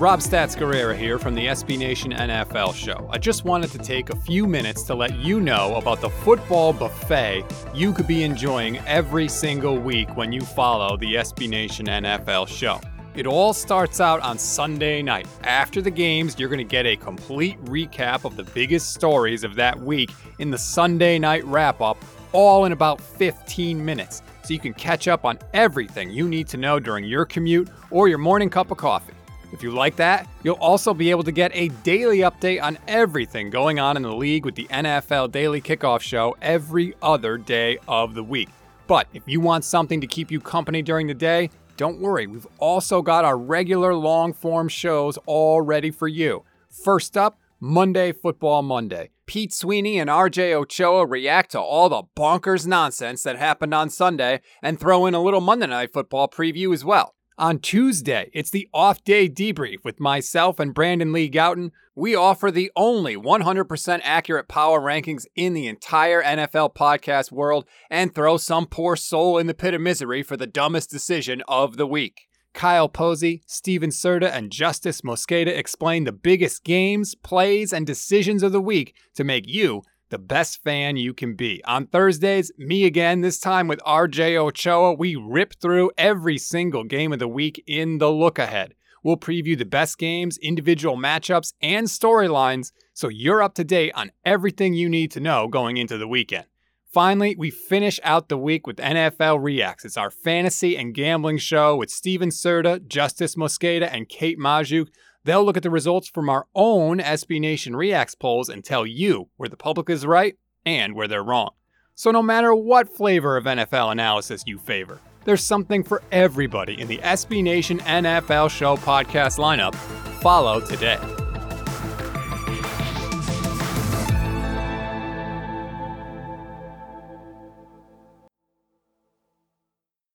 Rob Stats Guerrera here from the SB Nation NFL show. I just wanted to take a few minutes to let you know about the football buffet you could be enjoying every single week when you follow the SB Nation NFL show. It all starts out on Sunday night. After the games, you're going to get a complete recap of the biggest stories of that week in the Sunday night wrap up, all in about 15 minutes. So you can catch up on everything you need to know during your commute or your morning cup of coffee. If you like that, you'll also be able to get a daily update on everything going on in the league with the NFL Daily Kickoff Show every other day of the week. But if you want something to keep you company during the day, don't worry, we've also got our regular long form shows all ready for you. First up, Monday Football Monday. Pete Sweeney and RJ Ochoa react to all the bonkers nonsense that happened on Sunday and throw in a little Monday Night Football preview as well. On Tuesday, it's the off day debrief with myself and Brandon Lee Gowton. We offer the only 100% accurate power rankings in the entire NFL podcast world and throw some poor soul in the pit of misery for the dumbest decision of the week. Kyle Posey, Steven Serta, and Justis Mosqueda explain the biggest games, plays, and decisions of the week to make you the best fan you can be. On Thursdays, me again, this time with RJ Ochoa, we rip through every single game of the week in the look ahead. We'll preview the best games, individual matchups, and storylines so you're up to date on everything you need to know going into the weekend. Finally, we finish out the week with NFL Reacts. It's our fantasy and gambling show with Steven Serta, Justis Mosqueda, and Kate Magdziuk They'll look at the results from our own SB Nation Reacts polls and tell you where the public is right and where they're wrong. So, no matter what flavor of NFL analysis you favor, there's something for everybody in the SB Nation NFL Show podcast lineup. Follow today.